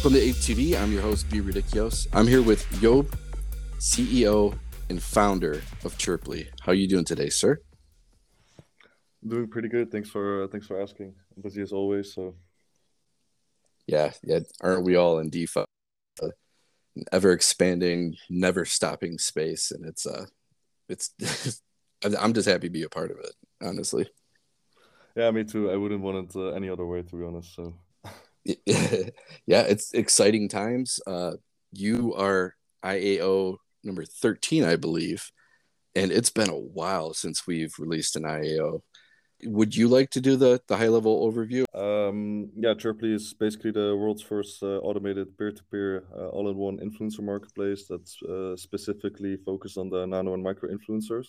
Welcome to Ape TV. I'm your host, B. Ridiculous. I'm here with Job, CEO and founder of Chirply. How are you doing today, sir? Doing pretty good. Thanks for uh, thanks for asking. I'm busy as always. So yeah, yeah. Aren't we all in DeFi? Uh, ever expanding, never stopping space, and it's uh, it's. I'm just happy to be a part of it. Honestly. Yeah, me too. I wouldn't want it uh, any other way, to be honest. So. yeah, it's exciting times. Uh, you are IAO number 13, I believe, and it's been a while since we've released an IAO. Would you like to do the, the high level overview? Um, yeah, Chirply is basically the world's first uh, automated peer to peer all in one influencer marketplace that's uh, specifically focused on the nano and micro influencers.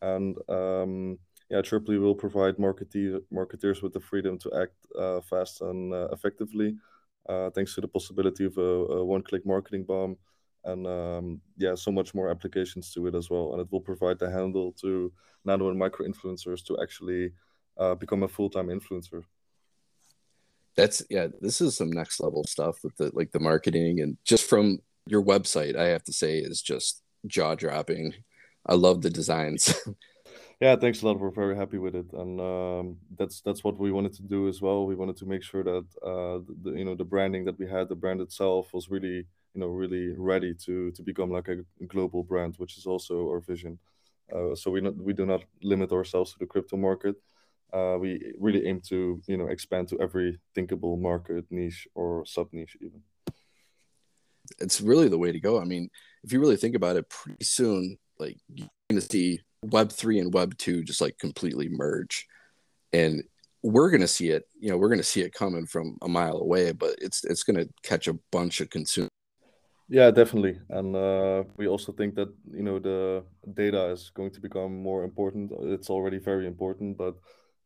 And um, yeah, Chirply will provide marketeer, marketers with the freedom to act uh, fast and uh, effectively, uh, thanks to the possibility of a, a one-click marketing bomb, and um, yeah, so much more applications to it as well. And it will provide the handle to nano and micro influencers to actually become a full-time influencer. That's yeah, this is some next level stuff with the like the marketing and just from your website, I have to say is just jaw dropping. I love the designs. yeah thanks a lot. We're very happy with it. And um, that's that's what we wanted to do as well. We wanted to make sure that uh, the, you know the branding that we had the brand itself was really you know really ready to to become like a global brand which is also our vision. Uh, so we not we do not limit ourselves to the crypto market. Uh, we really aim to you know expand to every thinkable market niche or sub niche even. It's really the way to go. I mean if you really think about it pretty soon like you're going to see web 3 and web 2 just like completely merge. And we're going to see it you know we're going to see it coming from a mile away but it's it's going to catch a bunch of consumers yeah definitely. And uh, we also think that you know the data is going to become more important. It's already very important but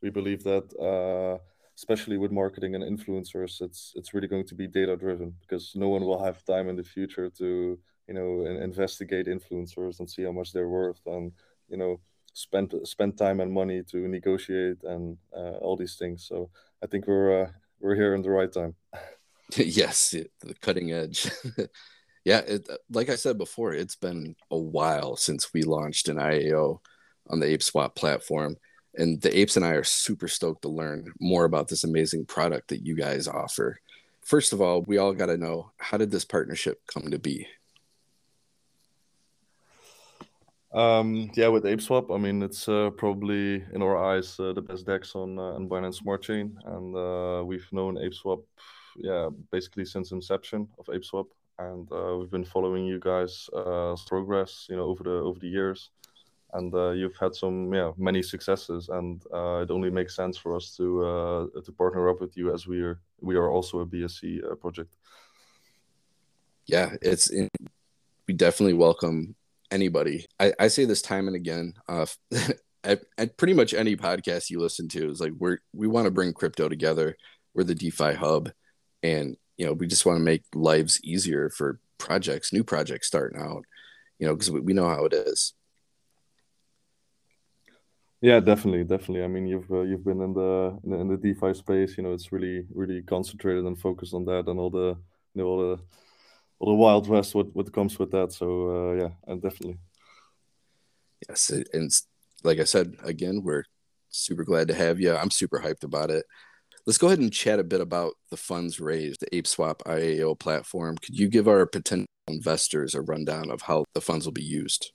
we believe that uh, especially with marketing and influencers it's it's really going to be data driven because no one will have time in the future to you know investigate influencers and see how much they're worth. And you know spend spend time and money to negotiate and uh, all these things. So I think we're uh, we're here in the right time. yes, the cutting edge. yeah, it, like I said before, it's been a while since we launched an IAO on the ApeSwap platform. And the apes and I are super stoked to learn more about this amazing product that you guys offer. First of all, we all got to know how did this partnership come to be? Um, yeah, with ApeSwap, I mean, it's uh, probably in our eyes uh, the best DEX on uh, on Binance Smart Chain, and uh, we've known ApeSwap, yeah, basically since inception of ApeSwap, and uh, we've been following you guys' uh, progress, you know, over the over the years, and uh you've had some, yeah, many successes, and uh it only makes sense for us to uh to partner up with you as we are we are also a BSC project. Yeah, it's in, we definitely welcome anybody. I, I say this time and again. Uh, at, at pretty much any podcast you listen to is like we're we want to bring crypto together. We're the DeFi hub, and you know we just want to make lives easier for projects, new projects starting out. You know, because we, we know how it is. Yeah, definitely, definitely. I mean, you've uh, you've been in the, in the, in the DeFi space. You know, it's really really concentrated and focused on that and all the you know all the all the wild west what what comes with that. So uh, yeah, and definitely. Yes, and like I said again, we're super glad to have you. I'm super hyped about it. Let's go ahead and chat a bit about the funds raised, the ApeSwap IAO platform. Could you give our potential investors a rundown of how the funds will be used?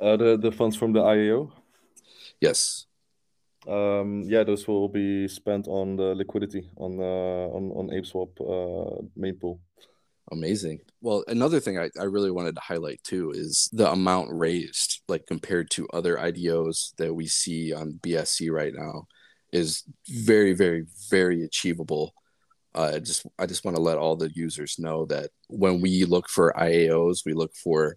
Uh, the the funds from the IAO. Yes. Um, yeah, those will be spent on the liquidity on uh, on on ApeSwap uh, main pool. Amazing. Well, another thing I, I really wanted to highlight too is the amount raised, like compared to other IDOs that we see on BSC right now, is very, very, very achievable. Uh, just I just want to let all the users know that when we look for IAOs, we look for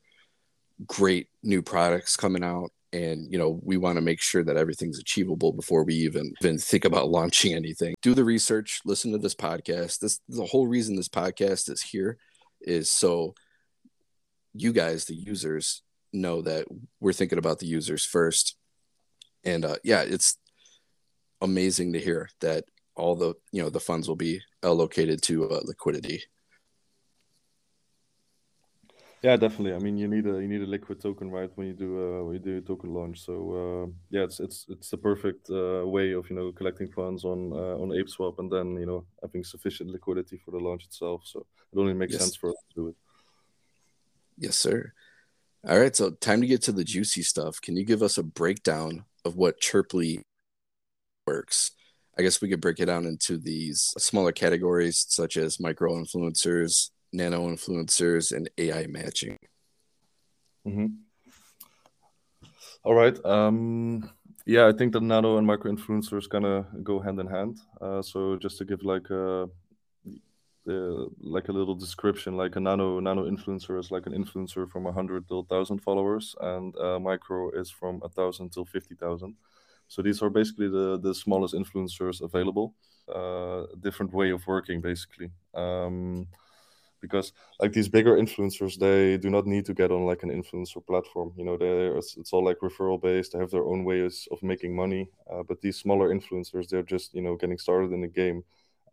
great new products coming out and you know we want to make sure that everything's achievable before we even even think about launching anything. Do the research listen to this podcast. This the whole reason this podcast is here is so you guys the users know that we're thinking about the users first. And uh, yeah it's amazing to hear that all the you know the funds will be allocated to uh, liquidity. Yeah, definitely. I mean, you need a you need a liquid token, right? When you do uh, when you do a token launch. So uh, yeah, it's it's it's the perfect uh, way of you know collecting funds on uh, on ApeSwap and then you know having sufficient liquidity for the launch itself. So it only makes yes. sense for us to do it. Yes, sir. All right, so time to get to the juicy stuff. Can you give us a breakdown of what Chirply works? I guess we could break it down into these smaller categories such as micro influencers, nano influencers, and AI matching. Mm-hmm. All right. Um, yeah, I think that nano and micro influencers kind of go hand in hand. Uh, so just to give like a uh, like a little description, like a nano nano influencer is like an influencer from hundred to thousand followers, and uh, micro is from a thousand till fifty thousand. So these are basically the the smallest influencers available. Uh, different way of working, basically. Um, because like these bigger influencers they do not need to get on like an influencer platform you know they it's, it's all like referral based they have their own ways of making money uh, but these smaller influencers they're just you know getting started in the game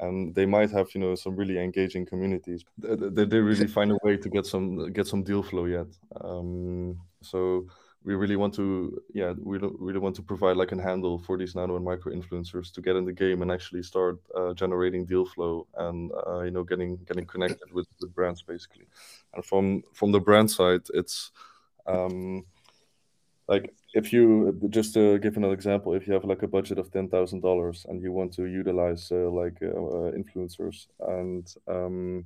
and they might have you know some really engaging communities. They, they really find a way to get some get some deal flow yet. Um, so we really want to yeah we really want to provide like a handle for these nano and micro influencers to get in the game and actually start uh, generating deal flow and uh, you know getting getting connected with, with brands basically. And from from the brand side it's um, like if you just to give another example if you have like a budget of $10000 and you want to utilize uh, like uh, uh, influencers and um,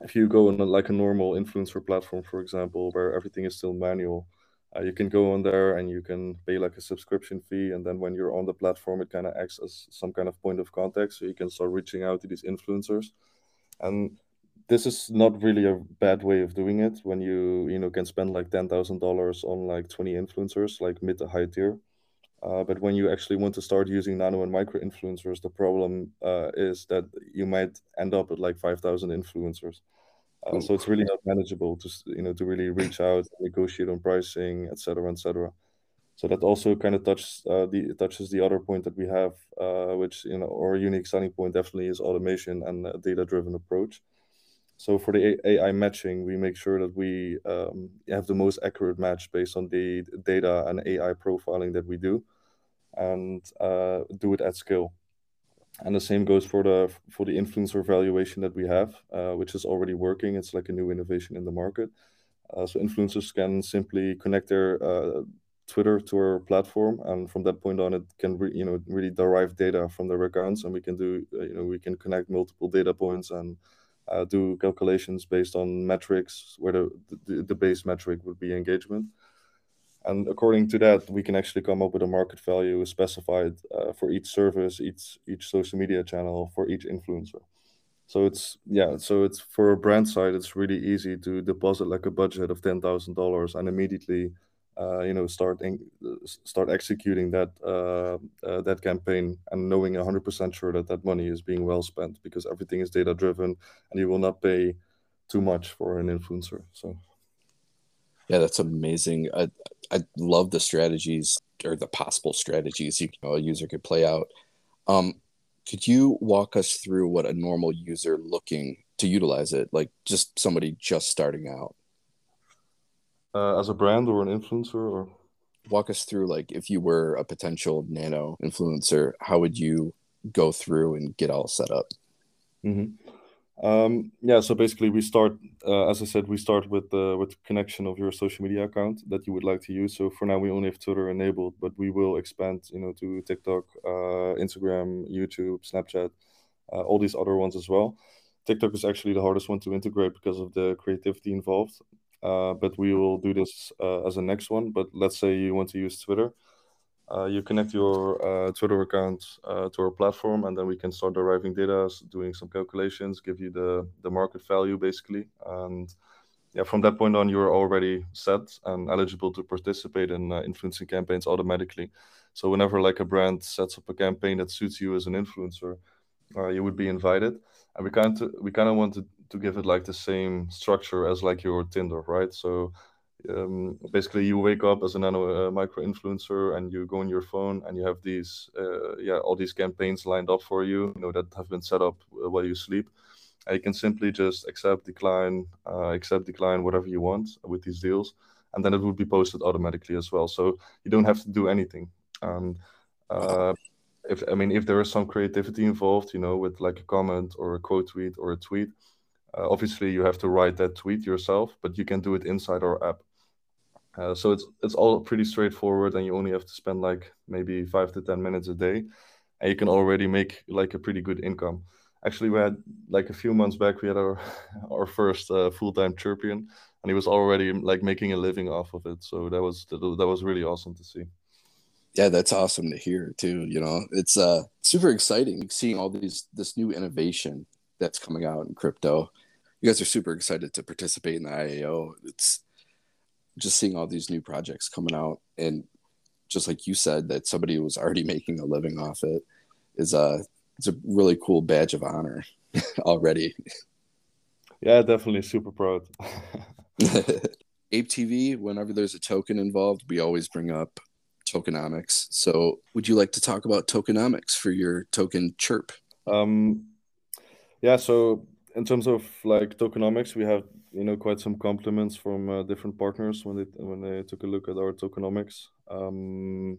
if you go on like a normal influencer platform for example where everything is still manual uh, you can go on there and you can pay like a subscription fee and then when you're on the platform it kind of acts as some kind of point of contact so you can start reaching out to these influencers. And this is not really a bad way of doing it when you you know can spend like ten thousand dollars on like 20 influencers like mid to high tier. Uh, but when you actually want to start using nano and micro influencers the problem uh, is that you might end up with like 5000 influencers uh, so it's really not manageable to you know to really reach out and negotiate on pricing etc etc so that also kind of touches uh, the touches the other point that we have uh, which you know our unique selling point definitely is automation and a data driven approach. So for the AI matching, we make sure that we um, have the most accurate match based on the data and AI profiling that we do, and uh, do it at scale. And the same goes for the for the influencer valuation that we have, uh, which is already working. It's like a new innovation in the market. Uh, so influencers can simply connect their uh, Twitter to our platform, and from that point on, it can re- you know really derive data from their accounts, and we can do uh, you know we can connect multiple data points and uh, do calculations based on metrics where the, the, the, base metric would be engagement. And according to that, we can actually come up with a market value specified uh, for each service, each each social media channel, for each influencer. So it's yeah, so it's for a brand side, it's really easy to deposit like a budget of ten thousand dollars and immediately uh, you know start in, start executing that uh, uh, that campaign and knowing 100% sure that that money is being well spent because everything is data driven and you will not pay too much for an influencer so yeah that's amazing i i love the strategies or the possible strategies you know, a user could play out. Um could you walk us through what a normal user looking to utilize it? Like just somebody just starting out. Uh, as a brand or an influencer or? Walk us through like if you were a potential nano influencer how would you go through and get all set up? Mm-hmm. Um, yeah so basically we start uh, as i said we start with uh, with connection of your social media account that you would like to use so for now we only have twitter enabled but we will expand you know to tiktok uh, instagram youtube snapchat uh, all these other ones as well tiktok is actually the hardest one to integrate because of the creativity involved uh, but we will do this uh, as a next one. But let's say you want to use Twitter. Uh, you connect your uh, Twitter account uh, to our platform, and then we can start deriving data, doing some calculations, give you the, the market value basically. And yeah, from that point on, you're already set and eligible to participate in influencing campaigns automatically. So whenever like a brand sets up a campaign that suits you as an influencer, you would be invited. And we kind of we kind of want to to give it like the same structure as like your Tinder, right? So um, basically you wake up as a nano uh, micro influencer and you go on your phone and you have these uh, yeah all these campaigns lined up for you you know that have been set up uh, while you sleep. And you can simply just accept decline uh, accept decline whatever you want with these deals. And then it would be posted automatically as well. So you don't have to do anything. Uh, if i mean if there is some creativity involved you know with like a comment or a quote tweet or a tweet uh, obviously you have to write that tweet yourself but you can do it inside our app uh, so it's it's all pretty straightforward, and you only have to spend like maybe five to ten minutes a day, and you can already make like a pretty good income. Actually, we had like a few months back, we had our our first uh, full time Chirpian, and he was already like making a living off of it. So that was that was really awesome to see. Yeah, that's awesome to hear too. You know, it's uh super exciting seeing all these this new innovation that's coming out in crypto. You guys are super excited to participate in the IAO. It's just seeing all these new projects coming out. And just like you said that somebody was already making a living off it is a it's a really cool badge of honor already. Yeah definitely super proud. Ape tv whenever there's a token involved we always bring up tokenomics. So would you like to talk about tokenomics for your token chirp? Um yeah so in terms of like tokenomics we have you know quite some compliments from uh, different partners when they when they took a look at our tokenomics. Um,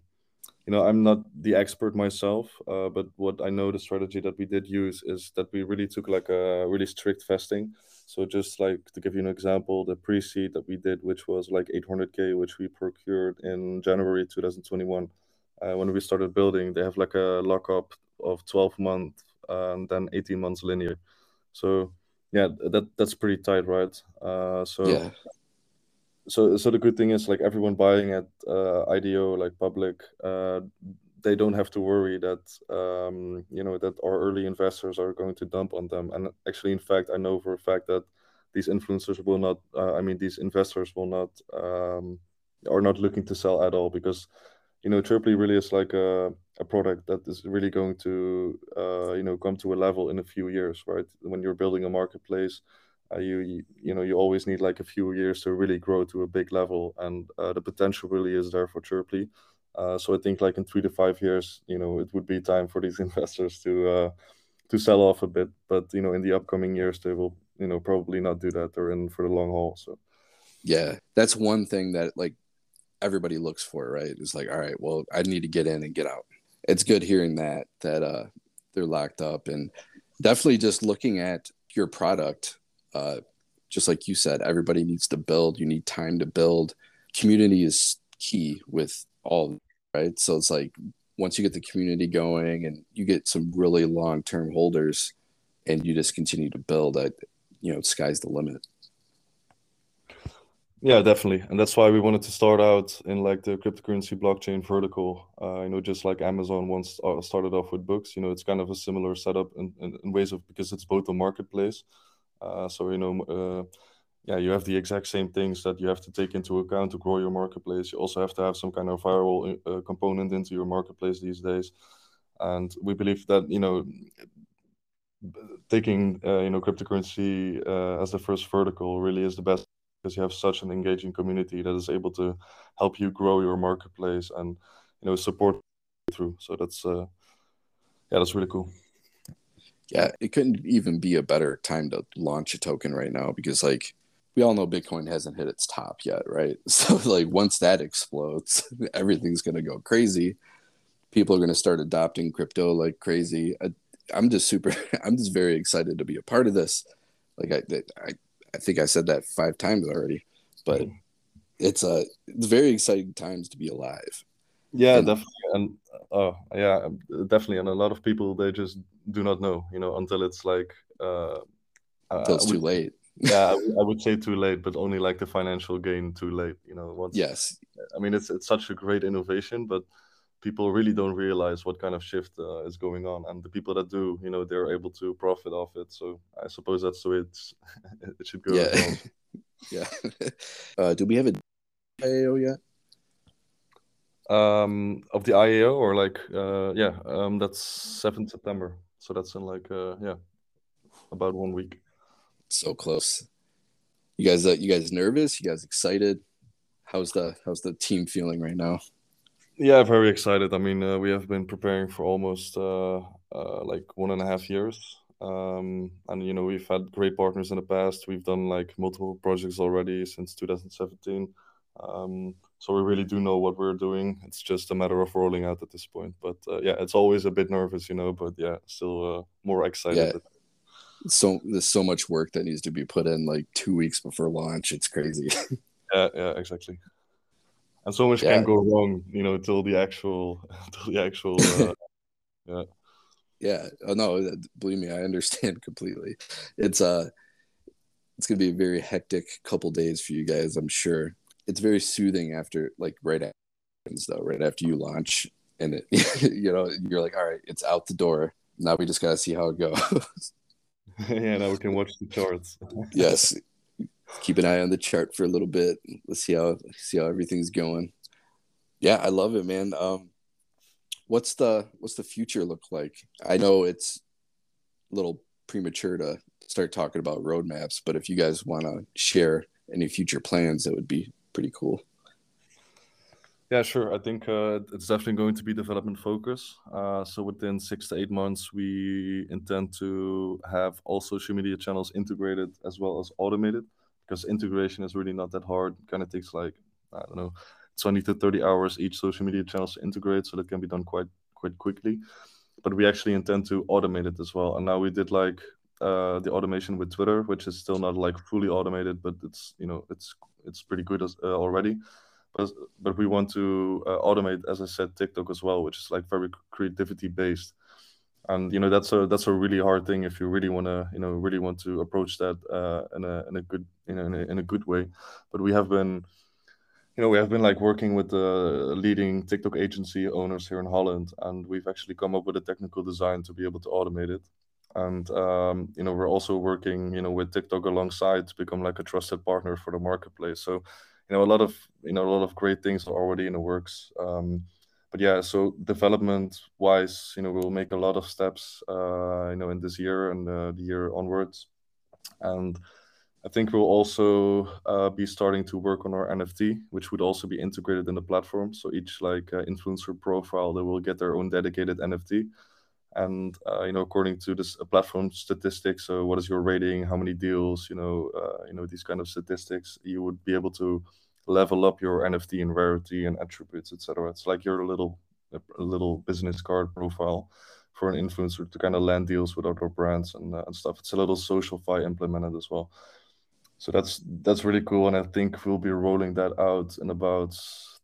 you know, I'm not the expert myself, uh, but what I know the strategy that we did use is that we really took like a really strict vesting. So just like to give you an example, the pre-seed that we did, which was like 800k, which we procured in January 2021, uh, when we started building, they have like a lockup of 12 months and then 18 months linear. So yeah that that's pretty tight right? Uh so yeah. so so the good thing is like everyone buying at uh, IDO like public uh, they don't have to worry that um, you know that our early investors are going to dump on them. And actually in fact I know for a fact that these influencers will not uh, I mean these investors will not um, are not looking to sell at all because you know Chirply really is like a, a product that is really going to uh, you know come to a level in a few years right? When you're building a marketplace uh, you, you, know you always need like a few years to really grow to a big level and uh, the potential really is there for Chirply. Uh, so I think like in three to five years you know it would be time for these investors to uh, to sell off a bit. But you know in the upcoming years they will you know probably not do that. They're in for the long haul so. Yeah. That's one thing that like everybody looks for, right? It's like, all right, well, I need to get in and get out. It's good hearing that that uh, they're locked up, and definitely just looking at your product. Uh, just like you said, everybody needs to build. You need time to build. Community is key with all, right? So it's like once you get the community going and you get some really long term holders, and you just continue to build, I, you know, sky's the limit. Yeah, definitely, and that's why we wanted to start out in like the cryptocurrency blockchain vertical. Uh, you know, just like Amazon once uh, started off with books. You know, it's kind of a similar setup in, in, in ways of because it's both a marketplace. Uh, so you know, uh, yeah, you have the exact same things that you have to take into account to grow your marketplace. You also have to have some kind of viral uh, component into your marketplace these days, and we believe that you know taking uh, you know cryptocurrency uh, as the first vertical really is the best because you have such an engaging community that is able to help you grow your marketplace and you know support through. So that's uh, yeah, that's really cool. Yeah, it couldn't even be a better time to launch a token right now because like we all know Bitcoin hasn't hit its top yet, right? So like once that explodes, everything's gonna go crazy. People are gonna start adopting crypto like crazy. I, I'm just super. I'm just very excited to be a part of this. Like I, I I think I said that five times already, but mm-hmm. it's a it's very exciting times to be alive. Yeah, and, definitely, and uh, yeah, definitely, and a lot of people they just do not know, you know, until it's like uh, until it's too late. yeah, I would say too late, but only like the financial gain too late. You know, once. Yes. I mean, it's it's such a great innovation, but people really don't realize what kind of shift uh, is going on and the people that do you know they're able to profit off it so i suppose that's the way it's it should go yeah. yeah. Uh, do we have a iao yet? Um of the iao or like uh yeah um that's 7th september so that's in like uh yeah about one week. So close. You guys uh, you guys nervous? You guys excited? How's the how's the team feeling right now? Yeah, very excited. I mean, uh, we have been preparing for almost uh, uh, like one and a half years, um, and you know we've had great partners in the past. We've done like multiple projects already since 2017. Um, so we really do know what we're doing. It's just a matter of rolling out at this point. But uh, yeah, it's always a bit nervous, you know. But yeah, still uh, more excited. Yeah. So there's so much work that needs to be put in like two weeks before launch. It's crazy. yeah, yeah, exactly. And so much yeah. can go wrong, you know, till the actual, till the actual. Uh, yeah. Yeah. Oh no, believe me, I understand completely. It's uh, it's gonna be a very hectic couple days for you guys, I'm sure it's very soothing after like right after though right after you launch and it you know you're like all right it's out the door now we just gotta see how it goes yeah now we can watch the charts yes keep an eye on the chart for a little bit let's see how see how everything's going yeah i love it man um what's the what's the future look like i know it's a little premature to start talking about roadmaps but if you guys want to share any future plans that would be pretty cool. Yeah, sure. I think uh, it's definitely going to be development focus. Uh, so within six to eight months, we intend to have all social media channels integrated as well as automated, because integration is really not that hard. Kind of takes like I don't know, 20 to 30 hours each social media channels to integrate, so that can be done quite quite quickly. But we actually intend to automate it as well. And now we did like uh, the automation with Twitter, which is still not like fully automated, but it's you know it's it's pretty good as, uh, already. But but we want to uh, automate, as I said, TikTok as well, which is like very creativity based. And you know that's a that's a really hard thing if you really want to you know really want to approach that uh, in a in a good you know in a, in a good way. But we have been you know, we have been like working with the leading TikTok agency owners here in Holland, and we've actually come up with a technical design to be able to automate it. And um, you know we're also working you know with tiktok alongside to become like a trusted partner for the marketplace. So you know a lot of you know a lot of great things are already in the works. Um, but yeah so development wise you know we'll make a lot of steps uh, you know in this year and uh, the year onwards. And I think we'll also uh, be starting to work on our NFT, which would also be integrated in the platform. So each like uh, influencer profile, they will get their own dedicated NFT and uh, you know according to this uh, platform statistics so what is your rating? How many deals? You know you know these kind of statistics you would be able to level up your nft in rarity and attributes etc it's like your little a little business card profile for an influencer to kind of land deals with other brands and, uh, and stuff. It's a little social fi implemented as well. So that's that's really cool and i think we'll be rolling that out in about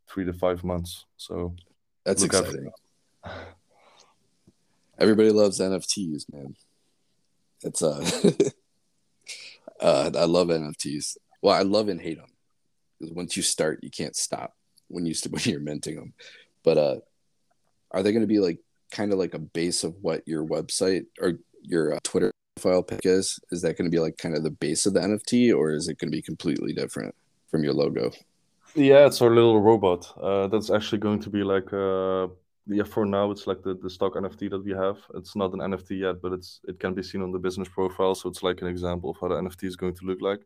three to five months. So that's exciting. Everybody loves NFTs, man. It's uh, uh, I love NFTs. Well, I love and hate them once you start, you can't stop when you when you're minting them. But uh, are they going to be like kind of like a base of what your website or your uh, Twitter profile pic is? Is that going to be like kind of the base of the NFT, or is it going to be completely different from your logo? Yeah, it's our little robot. Uh, that's actually going to be like a yeah, for now it's like the, the stock NFT that we have. It's not an NFT yet, but it's it can be seen on the business profile. So it's like an example of how the NFT is going to look like.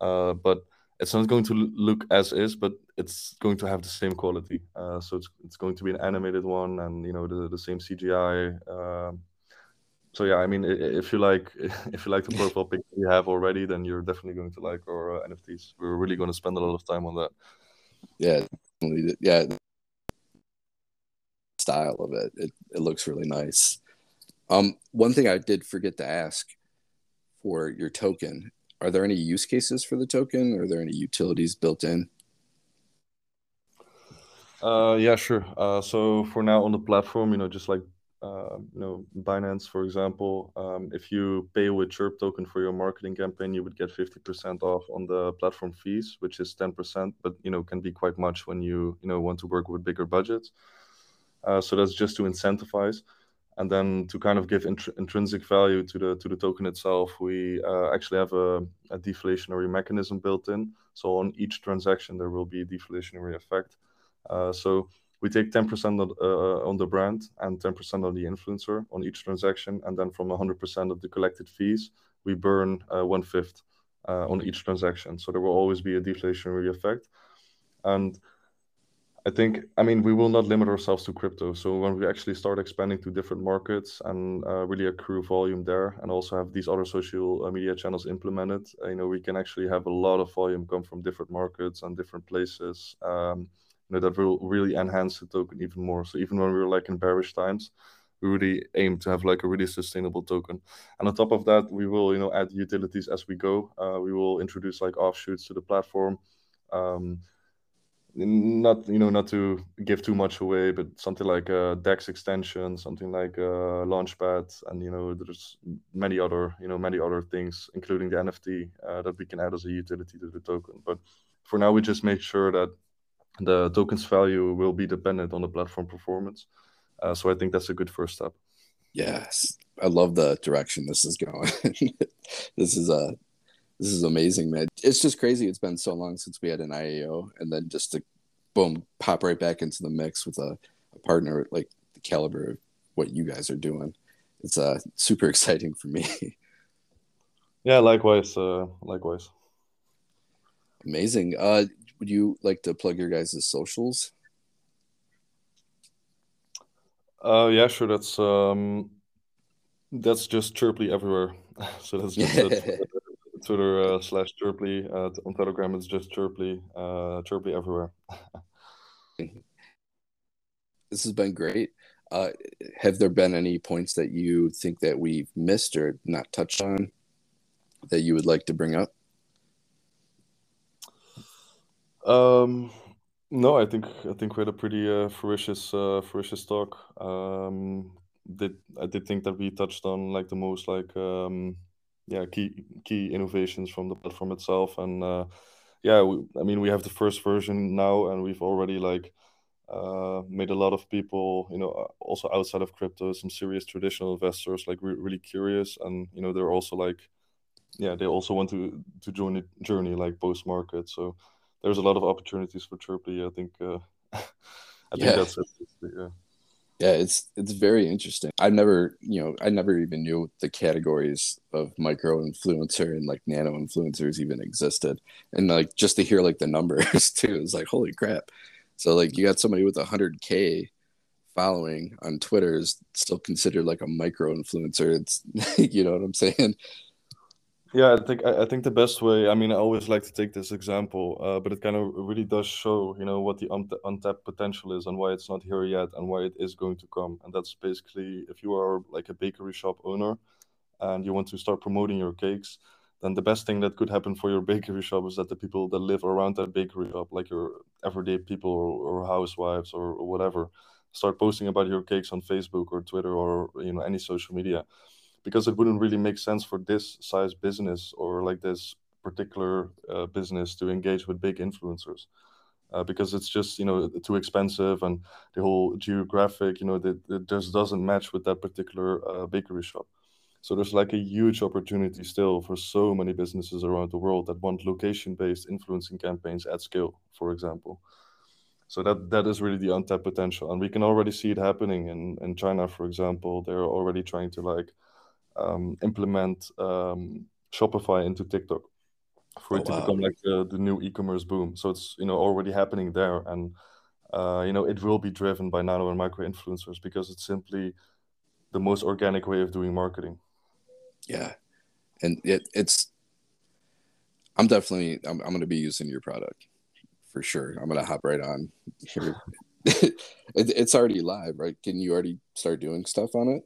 Uh, but it's not going to look as is, but it's going to have the same quality. Uh, so it's it's going to be an animated one, and you know the the same CGI. Uh, um, so yeah, I mean, if you like if you like the profile pic we have already, then you're definitely going to like our uh, NFTs. We're really going to spend a lot of time on that. Yeah, yeah style of it. It it looks really nice. Um, one thing I did forget to ask for your token: Are there any use cases for the token? Are there any utilities built in? Uh, yeah, sure. Uh, so for now on the platform, you know, just like uh, you know, Binance, for example, um, if you pay with Chirp token for your marketing campaign, you would get 50% off on the platform fees, which is 10%, but you know, can be quite much when you you know want to work with bigger budgets. Uh, so that's just to incentivize, and then to kind of give int- intrinsic value to the to the token itself, we uh, actually have a, a, deflationary mechanism built in. So on each transaction, there will be a deflationary effect. Uh, so we take 10% of, uh, on the brand and 10% on the influencer on each transaction, and then from 100% of the collected fees, we burn uh, one fifth uh, on each transaction. So there will always be a deflationary effect. And I think, I mean, we will not limit ourselves to crypto. So when we actually start expanding to different markets and uh, really accrue volume there, and also have these other social uh, media channels implemented, you know, we can actually have a lot of volume come from different markets and different places. Um, you know, that will really enhance the token even more. So even when we were like in bearish times, we really aim to have like a really sustainable token. And on top of that, we will, you know, add utilities as we go. Uh, we will introduce like offshoots to the platform. Um, not you know not to give too much away but something like a dex extension something like a launchpad and you know there's many other you know many other things including the nft uh, that we can add as a utility to the token. But for now we just make sure that the token's value will be dependent on the platform performance. Uh, so i think that's a good first step. Yes. I love the direction this is going. This is a this is amazing, man. It's just crazy. It's been so long since we had an IAO, and then just to boom, pop right back into the mix with a, a partner like the caliber of what you guys are doing. It's uh super exciting for me. Yeah, likewise. Uh, likewise. Amazing. Uh, would you like to plug your guys' socials? Uh, yeah, sure. That's um, that's just Chirply everywhere. so that's just Twitter uh, slash Chirply. Uh, on Telegram, it's just Chirply. Uh, Chirply everywhere. this has been great. Uh, have there been any points that you think that we've missed or not touched on that you would like to bring up? Um, no, I think I think we had a pretty uh, ferocious uh, ferocious talk. Um, did I did think that we touched on like the most like um, yeah key key innovations from the platform itself. And uh, yeah we, i mean we have the first version now and we've already like uh, made a lot of people you know uh, also outside of crypto some serious traditional investors like re- really curious. And you know they're also like yeah they also want to to join the journey like post market. So there's a lot of opportunities for chirply i think uh, i think that's it yeah yeah, it's it's very interesting. I never, you know, I never even knew the categories of micro influencer and like nano influencers even existed. And like just to hear like the numbers too, it's like holy crap. So like you got somebody with a hundred K following on Twitter is still considered like a micro influencer. It's you know what I'm saying? Yeah, I think I, think the best way. I mean, I always like to take this example, uh, but it kind of really does show, you know, what the untapped potential is and why it's not here yet and why it is going to come. And that's basically if you are like a bakery shop owner and you want to start promoting your cakes, then the best thing that could happen for your bakery shop is that the people that live around that bakery shop, like your everyday people or, or housewives or, or whatever, start posting about your cakes on Facebook or Twitter or you know any social media because it wouldn't really make sense for this size business or like this particular uh, business to engage with big influencers uh, because it's just you know too expensive and the whole geographic you know that it just doesn't match with that particular uh, bakery shop. So there's like a huge opportunity still for so many businesses around the world that want location based influencing campaigns at scale for example. So that that is really the untapped potential and we can already see it happening in in china for example. They're already trying to like um, implement um, Shopify into TikTok for oh, it to wow. become like the, the new e-commerce boom. So it's you know already happening there, and uh, you know it will be driven by nano and micro influencers because it's simply the most organic way of doing marketing. Yeah, and it, it's. I'm definitely I'm, I'm going to be using your product for sure. I'm going to hop right on here. it, it's already live, right? Can you already start doing stuff on it?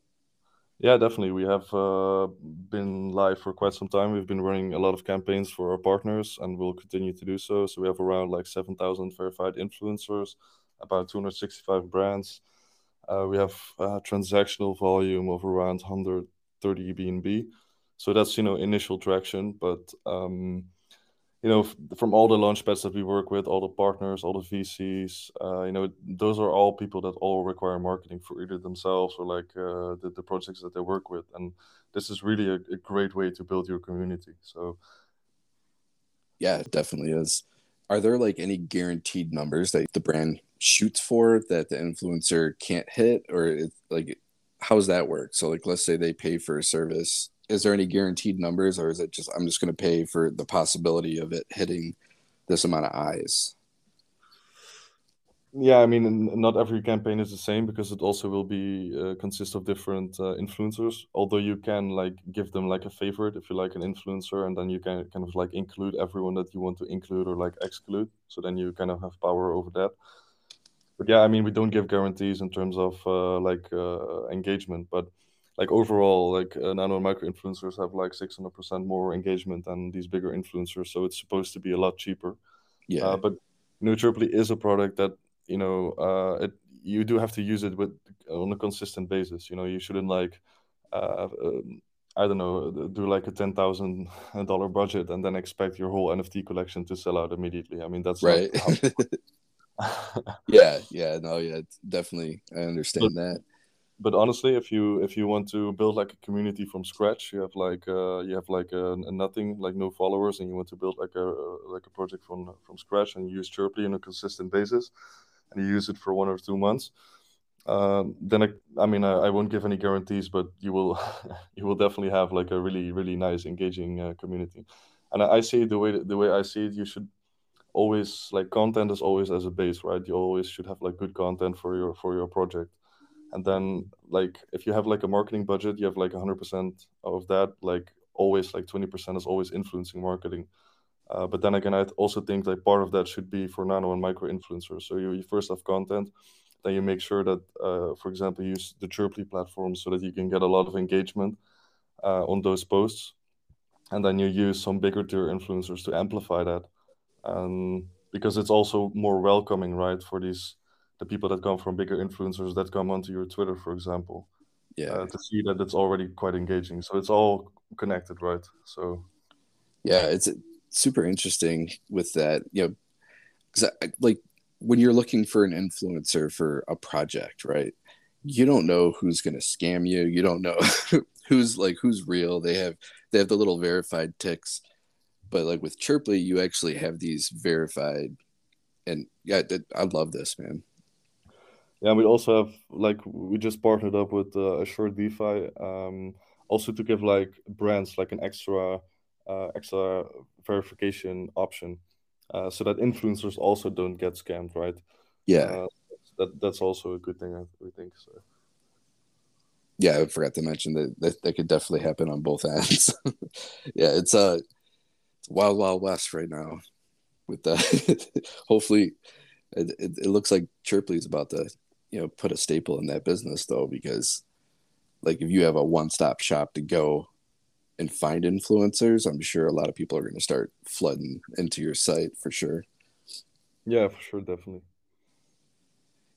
Yeah, definitely. We have uh, been live for quite some time. We've been running a lot of campaigns for our partners, and we'll continue to do so. So we have around like 7,000 verified influencers, about 265 brands. Uh, we have a transactional volume of around 130 BNB. So that's you know initial traction, but um, you know, from all the launchpads that we work with, all the partners, all the VCs, uh, you know, those are all people that all require marketing for either themselves or like uh, the, the projects that they work with. And this is really a, a great way to build your community. So, yeah, it definitely is. Are there like any guaranteed numbers that the brand shoots for that the influencer can't hit, or it, like how does that work? So, like, let's say they pay for a service is there any guaranteed numbers or is it just i'm just going to pay for the possibility of it hitting this amount of eyes yeah, I mean, not every campaign is the same because it also will be uh, consist of different uh, influencers. Although you can like give them like a favorite if you like an influencer, and then you can kind of like include everyone that you want to include or like exclude. So then you kind of have power over that. But yeah, I mean, we don't give guarantees in terms of uh, like uh, engagement, but like overall, like uh, nano and micro influencers have like six hundred percent more engagement than these bigger influencers. So it's supposed to be a lot cheaper. Yeah, Uh, but know, is a product that you know uh, it you do have to use it with on a consistent basis. You know, you shouldn't like uh, um, I don't know do like a ten thousand dollar budget and then expect your whole NFT collection to sell out immediately. I mean, that's right. yeah, yeah, no, yeah, definitely. I understand but, that. But honestly, if you if you want to build like a community from scratch, you have like uh, you have like a, a nothing, like no followers, and you want to build like a like a project from from scratch and use Chirply on a consistent basis, and you use it for one or two months, um, then I, I mean I, I, won't give any guarantees, but you will you will definitely have like a really really nice engaging uh, community. And I, I see the way the way I see it, you should always like content is always as a base, right? You always should have like good content for your for your project. And then like if you have like a marketing budget, you have like 100% of that. Like always like 20% is always influencing marketing. Uh, but then again, I also think like part of that should be for nano and micro influencers. So you, you first have content, then you make sure that, uh, for example, use the Chirply platform so that you can get a lot of engagement uh, on those posts, and then you use some bigger tier influencers to amplify that um, because it's also more welcoming, right, for these the people that come from bigger influencers that come onto your Twitter, for example. Yeah. Uh, to see that it's already quite engaging. So it's all connected, right? So. Yeah, it's super interesting with that. You know, because like when you're looking for an influencer for a project, right? You don't know who's going to scam you. You don't know who's like who's real. They have they have the little verified ticks but like with Chirply, you actually have these verified, and yeah, I love this man. Yeah, we also have like we just partnered up with uh, Assured DeFi, um, also to give like brands like an extra uh, extra verification option, uh, so that influencers also don't get scammed, right? Yeah, uh, that that's also a good thing, I think. So. Yeah, I forgot to mention that that, that could definitely happen on both ends. yeah, it's a uh, wild wild west right now with the hopefully it, it, it, looks like chirply is about to you know put a staple in that business though because like if you have a one-stop shop to go and find influencers i'm sure a lot of people are going to start flooding into your site for sure. Yeah for sure definitely.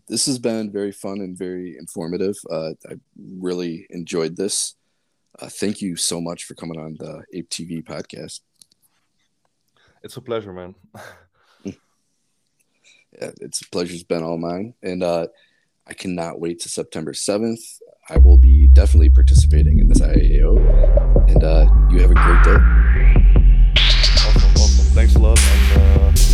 This has been very fun and very informative. Uh, i really enjoyed this. Uh, thank you so much for coming on the ape tv podcast. It's a pleasure, man. yeah, it's a pleasure's been all mine. And uh, I cannot wait to September 7th. I will be definitely participating in this IAO. And uh, you have a great day. Awesome, awesome. Thanks a lot. And, uh,